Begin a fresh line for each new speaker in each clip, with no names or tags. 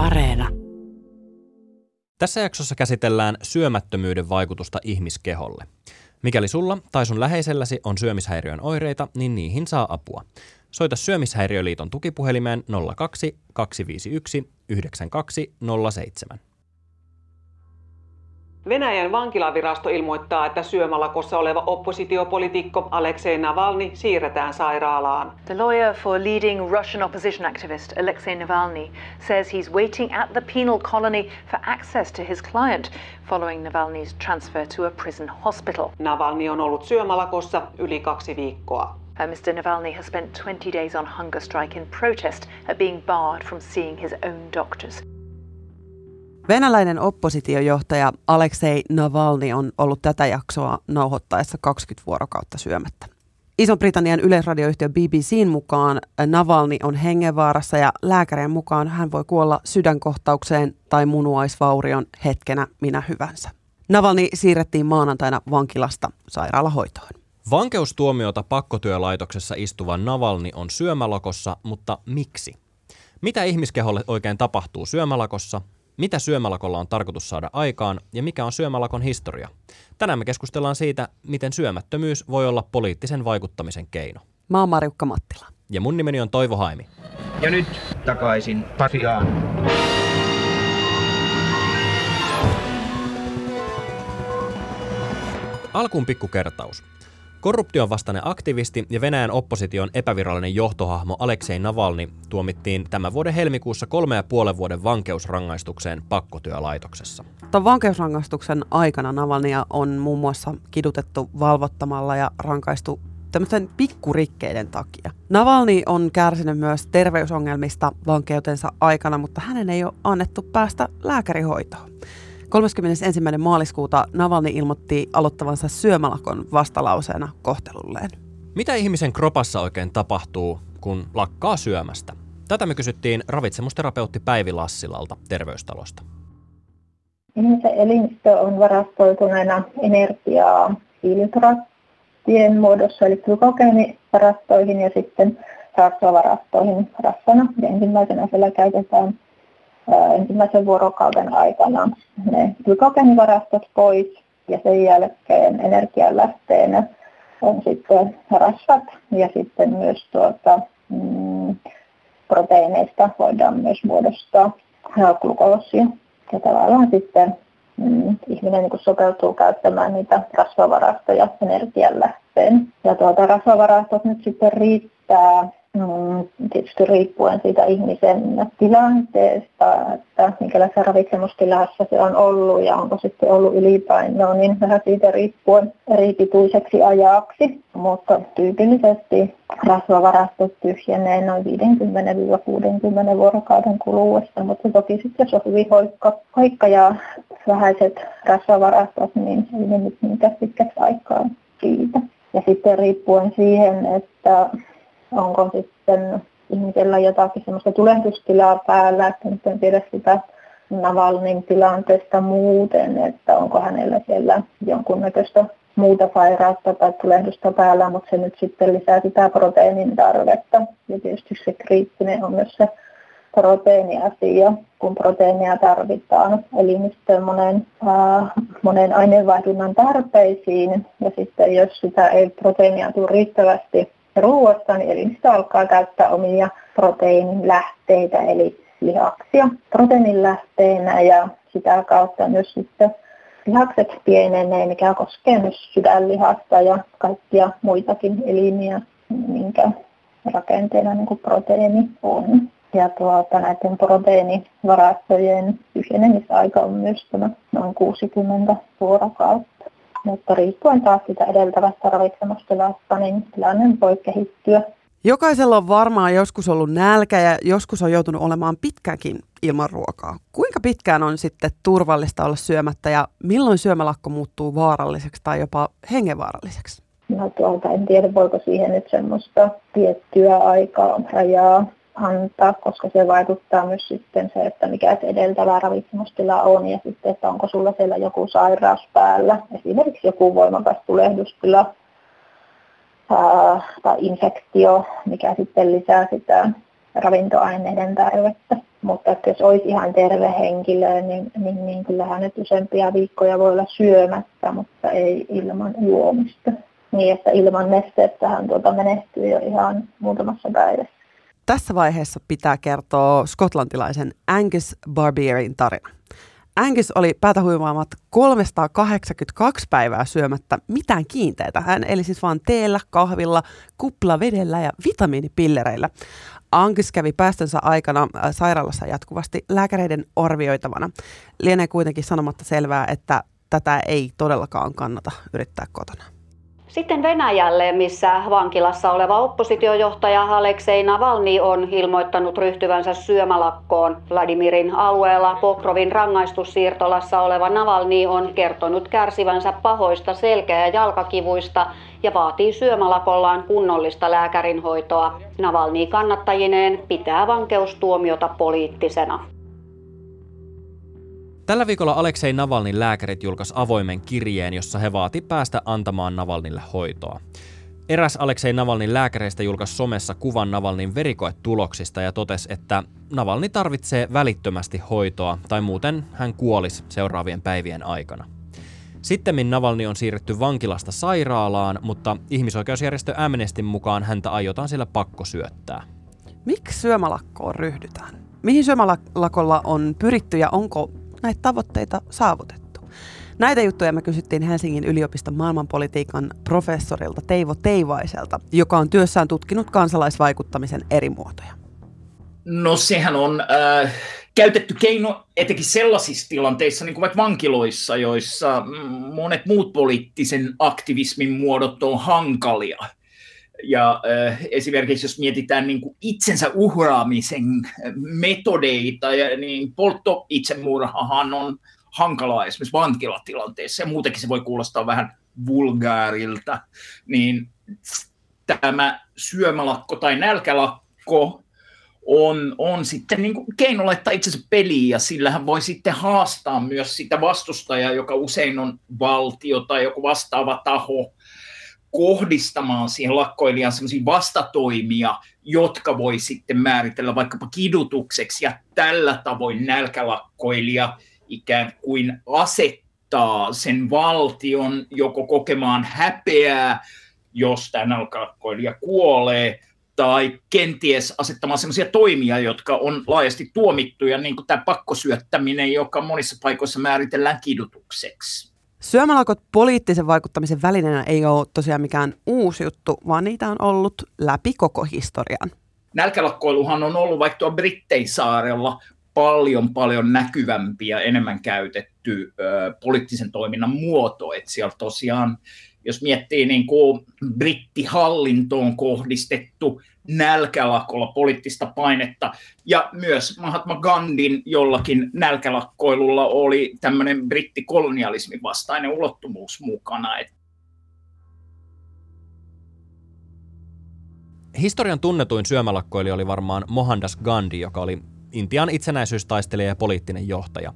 Areena.
Tässä jaksossa käsitellään syömättömyyden vaikutusta ihmiskeholle. Mikäli sulla tai sun läheiselläsi on syömishäiriön oireita, niin niihin saa apua. Soita Syömishäiriöliiton tukipuhelimeen 02 251 9207.
Venäjän vankilavirasto ilmoittaa, että syömälakossa oleva oppositiopolitiikko Aleksei Navalny siirretään sairaalaan.
The lawyer for leading Russian opposition activist Alexei Navalny says he's waiting at the penal colony for access to his client following Navalny's transfer to a prison hospital.
Navalny on ollut syömälakossa yli kaksi viikkoa.
Uh, Mr. Navalny has spent 20 days on hunger strike in protest at being barred from seeing his own doctors.
Venäläinen oppositiojohtaja Aleksei Navalny on ollut tätä jaksoa nauhoittaessa 20 vuorokautta syömättä. Ison-Britannian yleisradioyhtiö BBCn mukaan Navalny on hengenvaarassa ja lääkärien mukaan hän voi kuolla sydänkohtaukseen tai munuaisvaurion hetkenä minä hyvänsä. Navalny siirrettiin maanantaina vankilasta sairaalahoitoon.
Vankeustuomiota pakkotyölaitoksessa istuva Navalny on syömälakossa, mutta miksi? Mitä ihmiskeholle oikein tapahtuu syömälakossa? Mitä syömälakolla on tarkoitus saada aikaan ja mikä on syömälakon historia? Tänään me keskustellaan siitä, miten syömättömyys voi olla poliittisen vaikuttamisen keino.
Mä oon Marjukka Mattila.
Ja mun nimeni on Toivo Haimi.
Ja nyt takaisin Pasiaan.
Alkuun pikkukertaus. Korruption vastainen aktivisti ja Venäjän opposition epävirallinen johtohahmo Aleksei Navalny tuomittiin tämän vuoden helmikuussa kolme ja puolen vuoden vankeusrangaistukseen pakkotyölaitoksessa.
Tämän vankeusrangaistuksen aikana Navalnia on muun muassa kidutettu valvottamalla ja rankaistu tämmöisten pikkurikkeiden takia. Navalny on kärsinyt myös terveysongelmista vankeutensa aikana, mutta hänen ei ole annettu päästä lääkärihoitoon. 31. maaliskuuta Navalny ilmoitti aloittavansa syömälakon vastalauseena kohtelulleen.
Mitä ihmisen kropassa oikein tapahtuu, kun lakkaa syömästä? Tätä me kysyttiin ravitsemusterapeutti Päivi Lassilalta terveystalosta.
Ihmisen elimistö on varastoituneena energiaa hiilihydraattien muodossa, eli glykogeenivarastoihin ja sitten rasvavarastoihin rassana. Ja ensimmäisenä siellä käytetään ensimmäisen vuorokauden aikana ne glykogeenivarastot pois ja sen jälkeen energialähteenä on sitten rasvat ja sitten myös tuota, mm, proteiineista voidaan myös muodostaa glukoosia. Ja tavallaan sitten mm, ihminen niin sopeutuu käyttämään niitä rasvavarastoja energianlähteen. Ja tuota, rasvavarastot nyt sitten riittää tietysti riippuen siitä ihmisen tilanteesta, että minkälaisessa ravitsemustilassa se on ollut ja onko sitten ollut ylipainoa, niin vähän siitä riippuen eri pituiseksi ajaksi. Mutta tyypillisesti rasvavarastot tyhjenee noin 50-60 vuorokauden kuluessa, mutta toki sitten jos on hyvin hoikka, hoikka ja vähäiset rasvavarastot, niin ei nyt niitä pitkäksi aikaa siitä. Ja sitten riippuen siihen, että onko sitten ihmisellä jotakin semmoista tulehdustilaa päällä, että nyt en tiedä sitä Navalnin tilanteesta muuten, että onko hänellä siellä jonkunnäköistä muuta sairautta tai tulehdusta päällä, mutta se nyt sitten lisää sitä proteiinin tarvetta. Ja tietysti se kriittinen on myös se proteiiniasia, kun proteiinia tarvitaan elimistöön monen, äh, monen aineenvaihdunnan tarpeisiin. Ja sitten jos sitä ei proteiinia tule riittävästi ruoasta, niin elimistö alkaa käyttää omia proteiinilähteitä, eli lihaksia proteiinilähteenä ja sitä kautta myös sitten lihakset pienenee, mikä koskee myös sydänlihasta ja kaikkia muitakin elimiä, minkä rakenteena niin kuin proteiini on. Ja tuota, näiden proteiinivarastojen tyhjenemisaika on myös tämä noin 60 vuorokautta. Mutta riippuen taas sitä edeltävästä ravitsemustilasta, niin tilanne voi kehittyä.
Jokaisella on varmaan joskus ollut nälkä ja joskus on joutunut olemaan pitkäänkin ilman ruokaa. Kuinka pitkään on sitten turvallista olla syömättä ja milloin syömälakko muuttuu vaaralliseksi tai jopa hengenvaaralliseksi?
No tuolta en tiedä, voiko siihen nyt semmoista tiettyä aikaa rajaa antaa, koska se vaikuttaa myös sitten se, että mikä se edeltävä ravitsemustila on ja sitten, että onko sulla siellä joku sairaus päällä, esimerkiksi joku voimakas tulehdustila tai infektio, mikä sitten lisää sitä ravintoaineiden tarvetta. Mutta että jos olisi ihan terve henkilö, niin, niin, niin kyllähän nyt useampia viikkoja voi olla syömättä, mutta ei ilman juomista. Niin, että ilman nesteettähän tuota menehtyy jo ihan muutamassa päivässä.
Tässä vaiheessa pitää kertoa skotlantilaisen Angus Barbierin tarina. Angus oli päätä huimaamat 382 päivää syömättä mitään kiinteitä. Hän eli siis vaan teellä, kahvilla, kuplavedellä ja vitamiinipillereillä. Angus kävi päästönsä aikana äh, sairaalassa jatkuvasti lääkäreiden arvioitavana. Lienee kuitenkin sanomatta selvää, että tätä ei todellakaan kannata yrittää kotona.
Sitten Venäjälle, missä vankilassa oleva oppositiojohtaja Aleksei Navalny on ilmoittanut ryhtyvänsä syömälakkoon. Vladimirin alueella Pokrovin rangaistussiirtolassa oleva Navalny on kertonut kärsivänsä pahoista selkä- ja jalkakivuista ja vaatii syömälakollaan kunnollista lääkärinhoitoa. Navalny kannattajineen pitää vankeustuomiota poliittisena.
Tällä viikolla Aleksei Navalnin lääkärit julkaisi avoimen kirjeen, jossa he vaati päästä antamaan Navalnille hoitoa. Eräs Aleksei Navalnin lääkäreistä julkaisi somessa kuvan Navalnin verikoetuloksista ja totesi, että Navalni tarvitsee välittömästi hoitoa tai muuten hän kuolisi seuraavien päivien aikana. Sittemmin Navalni on siirretty vankilasta sairaalaan, mutta ihmisoikeusjärjestö Amnestin mukaan häntä aiotaan siellä pakko syöttää.
Miksi syömälakkoon ryhdytään? Mihin syömälakolla on pyritty ja onko näitä tavoitteita saavutettu? Näitä juttuja me kysyttiin Helsingin yliopiston maailmanpolitiikan professorilta Teivo Teivaiselta, joka on työssään tutkinut kansalaisvaikuttamisen eri muotoja.
No sehän on äh, käytetty keino etenkin sellaisissa tilanteissa, niin kuin vaikka vankiloissa, joissa monet muut poliittisen aktivismin muodot on hankalia. Ja äh, esimerkiksi jos mietitään niin kuin itsensä uhraamisen metodeita, ja, niin poltto itsemurhahan on hankalaa esimerkiksi vankilatilanteessa, ja muutenkin se voi kuulostaa vähän vulgaarilta, niin tämä syömälakko tai nälkälakko on, on sitten niin kuin keino laittaa itsensä peliin, ja sillähän voi sitten haastaa myös sitä vastustajaa, joka usein on valtio tai joku vastaava taho, kohdistamaan siihen lakkoilijaan sellaisia vastatoimia, jotka voi sitten määritellä vaikkapa kidutukseksi, ja tällä tavoin nälkälakkoilija ikään kuin asettaa sen valtion joko kokemaan häpeää, jos tämä nälkälakkoilija kuolee, tai kenties asettamaan sellaisia toimia, jotka on laajasti tuomittuja, niin kuin tämä pakkosyöttäminen, joka monissa paikoissa määritellään kidutukseksi.
Syömälakot poliittisen vaikuttamisen välineenä ei ole tosiaan mikään uusi juttu, vaan niitä on ollut läpi koko historian.
Nälkälakkoiluhan on ollut vaikka tuo Britteisaarella paljon paljon näkyvämpi ja enemmän käytetty ö, poliittisen toiminnan muoto. Että siellä tosiaan, jos miettii niin kuin brittihallintoon kohdistettu nälkälakolla poliittista painetta. Ja myös Mahatma Gandhin jollakin nälkälakkoilulla oli tämmöinen brittikolonialismin vastainen ulottuvuus mukana.
Historian tunnetuin syömälakkoilija oli varmaan Mohandas Gandhi, joka oli Intian itsenäisyystaistelija ja poliittinen johtaja.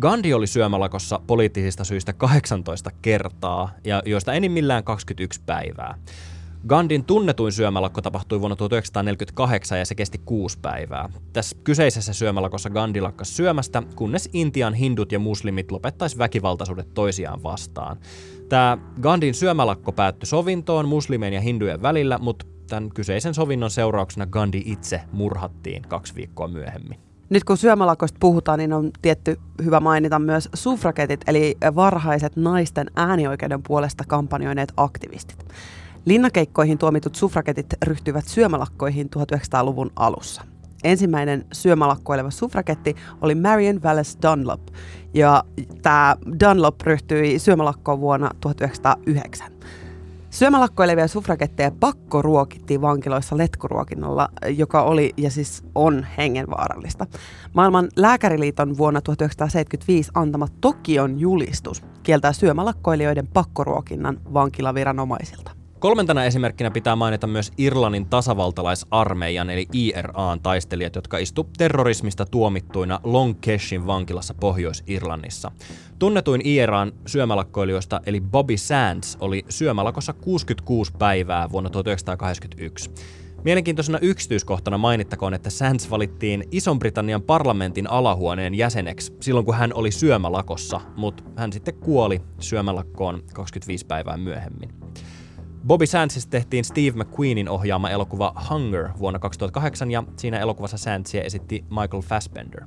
Gandhi oli syömälakossa poliittisista syistä 18 kertaa, ja joista enimmillään 21 päivää. Gandin tunnetuin syömälakko tapahtui vuonna 1948 ja se kesti kuusi päivää. Tässä kyseisessä syömälakossa Gandhi lakkas syömästä, kunnes Intian hindut ja muslimit lopettaisi väkivaltaisuudet toisiaan vastaan. Tämä Gandin syömälakko päättyi sovintoon muslimien ja hindujen välillä, mutta tämän kyseisen sovinnon seurauksena Gandhi itse murhattiin kaksi viikkoa myöhemmin.
Nyt kun syömälakoista puhutaan, niin on tietty hyvä mainita myös suffragetit, eli varhaiset naisten äänioikeuden puolesta kampanjoineet aktivistit. Linnakeikkoihin tuomitut suffragetit ryhtyivät syömälakkoihin 1900-luvun alussa. Ensimmäinen syömälakkoileva suffragetti oli Marion Wallace Dunlop, ja tämä Dunlop ryhtyi syömälakkoon vuonna 1909. Syömälakkoilevia suffragetteja pakko ruokittiin vankiloissa letkuruokinnalla, joka oli ja siis on hengenvaarallista. Maailman lääkäriliiton vuonna 1975 antama Tokion julistus kieltää syömälakkoilijoiden pakkoruokinnan vankilaviranomaisilta.
Kolmantena esimerkkinä pitää mainita myös Irlannin tasavaltalaisarmeijan eli IRAn taistelijat, jotka istu terrorismista tuomittuina Long Keshin vankilassa Pohjois-Irlannissa. Tunnetuin IRAn syömälakkoilijoista eli Bobby Sands oli syömälakossa 66 päivää vuonna 1981. Mielenkiintoisena yksityiskohtana mainittakoon, että Sands valittiin Ison-Britannian parlamentin alahuoneen jäseneksi silloin, kun hän oli syömälakossa, mutta hän sitten kuoli syömälakkoon 25 päivää myöhemmin. Bobby Sandsista tehtiin Steve McQueenin ohjaama elokuva Hunger vuonna 2008 ja siinä elokuvassa Sandsia esitti Michael Fassbender.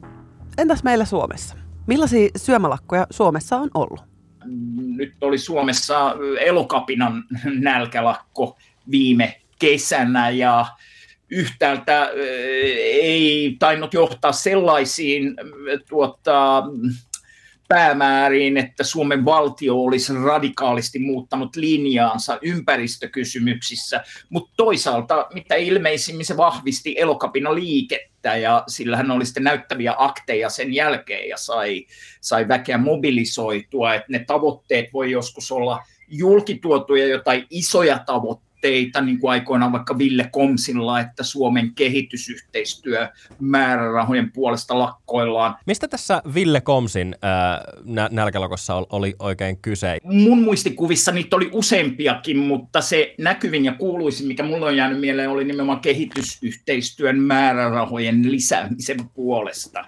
Entäs meillä Suomessa? Millaisia syömälakkoja Suomessa on ollut?
Nyt oli Suomessa elokapinan nälkälakko viime kesänä ja yhtäältä ei tainnut johtaa sellaisiin tuota, päämääriin, että Suomen valtio olisi radikaalisti muuttanut linjaansa ympäristökysymyksissä, mutta toisaalta mitä ilmeisimmin se vahvisti elokapina liikettä ja sillä hän oli sitten näyttäviä akteja sen jälkeen ja sai, sai väkeä mobilisoitua, että ne tavoitteet voi joskus olla julkituotuja jotain isoja tavoitteita, tavoitteita, niin kuin aikoinaan vaikka Ville Komsilla, että Suomen kehitysyhteistyö määrärahojen puolesta lakkoillaan.
Mistä tässä Ville Komsin äh, nälkälakossa oli oikein kyse?
Mun muistikuvissa niitä oli useampiakin, mutta se näkyvin ja kuuluisin, mikä mulle on jäänyt mieleen, oli nimenomaan kehitysyhteistyön määrärahojen lisäämisen puolesta.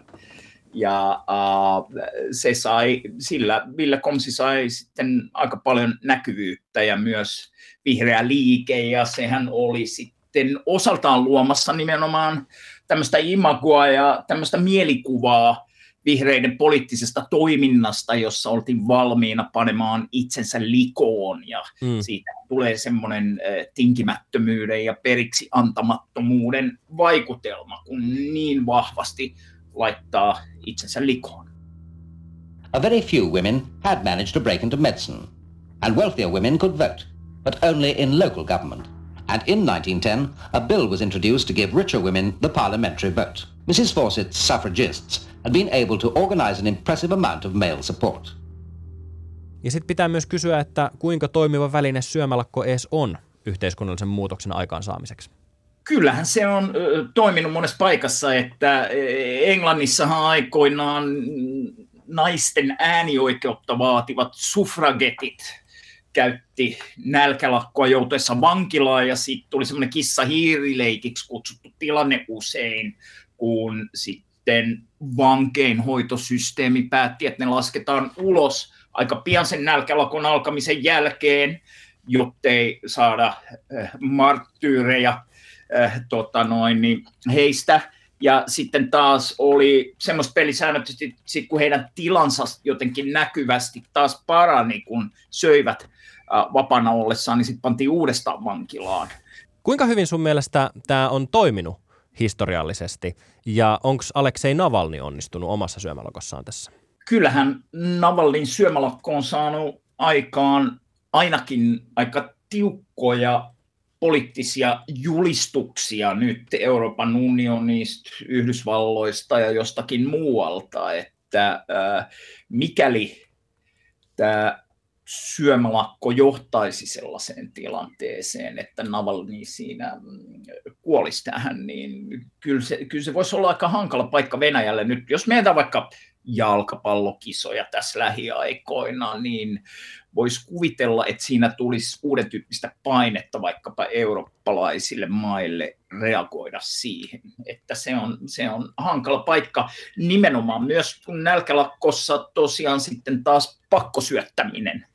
Ja uh, se sai, sillä Ville Komsi sai sitten aika paljon näkyvyyttä ja myös vihreä liike, ja sehän oli sitten osaltaan luomassa nimenomaan tämmöistä imagoa ja tämmöistä mielikuvaa vihreiden poliittisesta toiminnasta, jossa oltiin valmiina panemaan itsensä likoon, ja mm. siitä tulee semmoinen tinkimättömyyden ja periksi antamattomuuden vaikutelma, kun niin vahvasti laittaa itsensä likoon.
A very few women had managed to break into medicine, and wealthier women could vote but only in local government. And in 1910, a bill was introduced to give richer women the parliamentary vote. Mrs. Fawcett's suffragists had been able to organize an impressive amount of male support.
Ja sitten pitää myös kysyä, että kuinka toimiva väline syömälakko edes on yhteiskunnallisen muutoksen aikaansaamiseksi?
Kyllähän se on toiminut monessa paikassa, että Englannissahan aikoinaan naisten äänioikeutta vaativat suffragetit käytti nälkälakkoa joutuessa vankilaan ja sitten tuli semmoinen kissa-hiirileikiksi kutsuttu tilanne usein, kun sitten vankeinhoitosysteemi päätti, että ne lasketaan ulos aika pian sen nälkälakon alkamisen jälkeen, jottei saada äh, marttyyrejä äh, tota noin, niin heistä. Ja sitten taas oli semmoista pelisäännöt, kun heidän tilansa jotenkin näkyvästi taas parani, kun söivät vapaana ollessaan, niin sitten pantiin uudestaan vankilaan.
Kuinka hyvin sun mielestä tämä on toiminut historiallisesti ja onko Aleksei Navalni onnistunut omassa syömälokossaan tässä?
Kyllähän Navalnin syömälakko on saanut aikaan ainakin aika tiukkoja poliittisia julistuksia nyt Euroopan unionista, Yhdysvalloista ja jostakin muualta, että äh, mikäli tämä syömälakko johtaisi sellaiseen tilanteeseen, että Navalny siinä mm, kuolisi tähän, niin kyllä se, kyllä se voisi olla aika hankala paikka Venäjälle nyt. Jos meitä vaikka jalkapallokisoja tässä lähiaikoina, niin voisi kuvitella, että siinä tulisi uuden tyyppistä painetta vaikkapa eurooppalaisille maille reagoida siihen. Että se on, se on hankala paikka nimenomaan myös, kun nälkälakkossa tosiaan sitten taas pakkosyöttäminen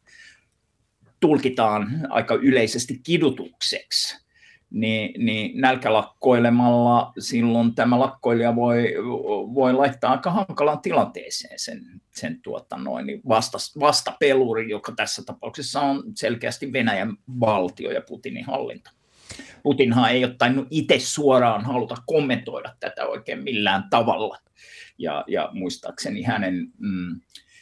tulkitaan aika yleisesti kidutukseksi, niin, niin nälkälakkoilemalla silloin tämä lakkoilija voi, voi laittaa aika hankalaan tilanteeseen sen, sen tuota noin, niin vasta, vastapeluri, joka tässä tapauksessa on selkeästi Venäjän valtio ja Putinin hallinto. Putinhan ei ole tainnut itse suoraan haluta kommentoida tätä oikein millään tavalla. Ja, ja muistaakseni hänen mm,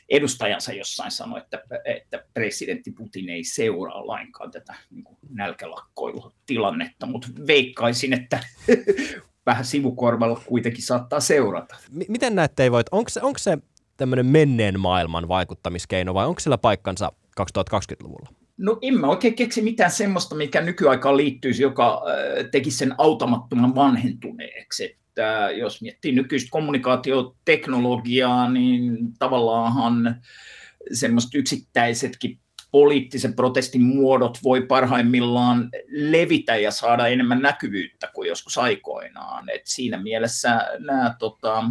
edustajansa jossain sanoi, että, että presidentti Putin ei seuraa lainkaan tätä niin nälkälakkoilutilannetta, mutta veikkaisin, että vähän sivukorvalla kuitenkin saattaa seurata.
M- miten näette, ei voit, onko se, onko se tämmöinen menneen maailman vaikuttamiskeino vai onko sillä paikkansa 2020-luvulla?
No en mä oikein keksi mitään semmoista, mikä nykyaikaan liittyisi, joka tekisi sen automattoman vanhentuneeksi että jos miettii nykyistä kommunikaatioteknologiaa, niin tavallaanhan semmoiset yksittäisetkin poliittisen protestin muodot voi parhaimmillaan levitä ja saada enemmän näkyvyyttä kuin joskus aikoinaan. Et siinä mielessä nämä tota,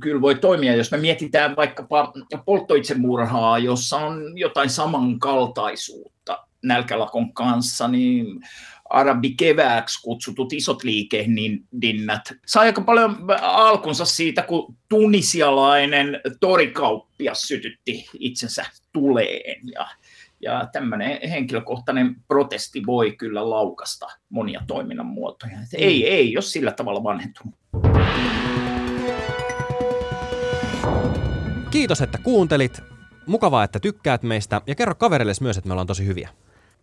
kyllä voi toimia, jos me mietitään vaikkapa polttoitsemurhaa, jossa on jotain samankaltaisuutta nälkälakon kanssa, niin arabikevääksi kutsutut isot liikehdinnät sai aika paljon alkunsa siitä, kun tunisialainen torikauppias sytytti itsensä tuleen. Ja, ja tämmöinen henkilökohtainen protesti voi kyllä laukasta monia toiminnan muotoja. Et ei, mm. ei, jos sillä tavalla vanhentunut.
Kiitos, että kuuntelit. Mukavaa, että tykkäät meistä ja kerro kaverille myös, että me ollaan tosi hyviä.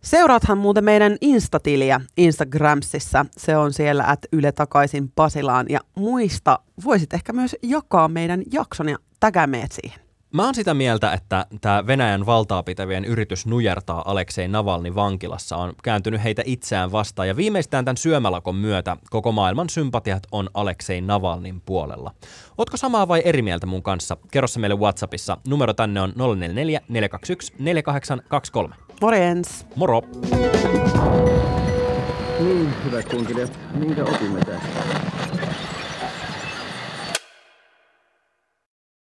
Seuraathan muuten meidän Instatiliä Instagramsissa. Se on siellä, että Yle takaisin Pasilaan. Ja muista, voisit ehkä myös jakaa meidän jakson ja tägää meidät siihen.
Mä oon sitä mieltä, että tämä Venäjän valtaa pitävien yritys nujertaa Aleksei Navalni vankilassa on kääntynyt heitä itseään vastaan ja viimeistään tämän syömälakon myötä koko maailman sympatiat on Aleksei Navalnin puolella. Ootko samaa vai eri mieltä mun kanssa? Kerro se meille Whatsappissa. Numero tänne on 044 421 4823.
Morjens!
Moro!
Niin, hyvät kuuntelijat, minkä opimme tästä?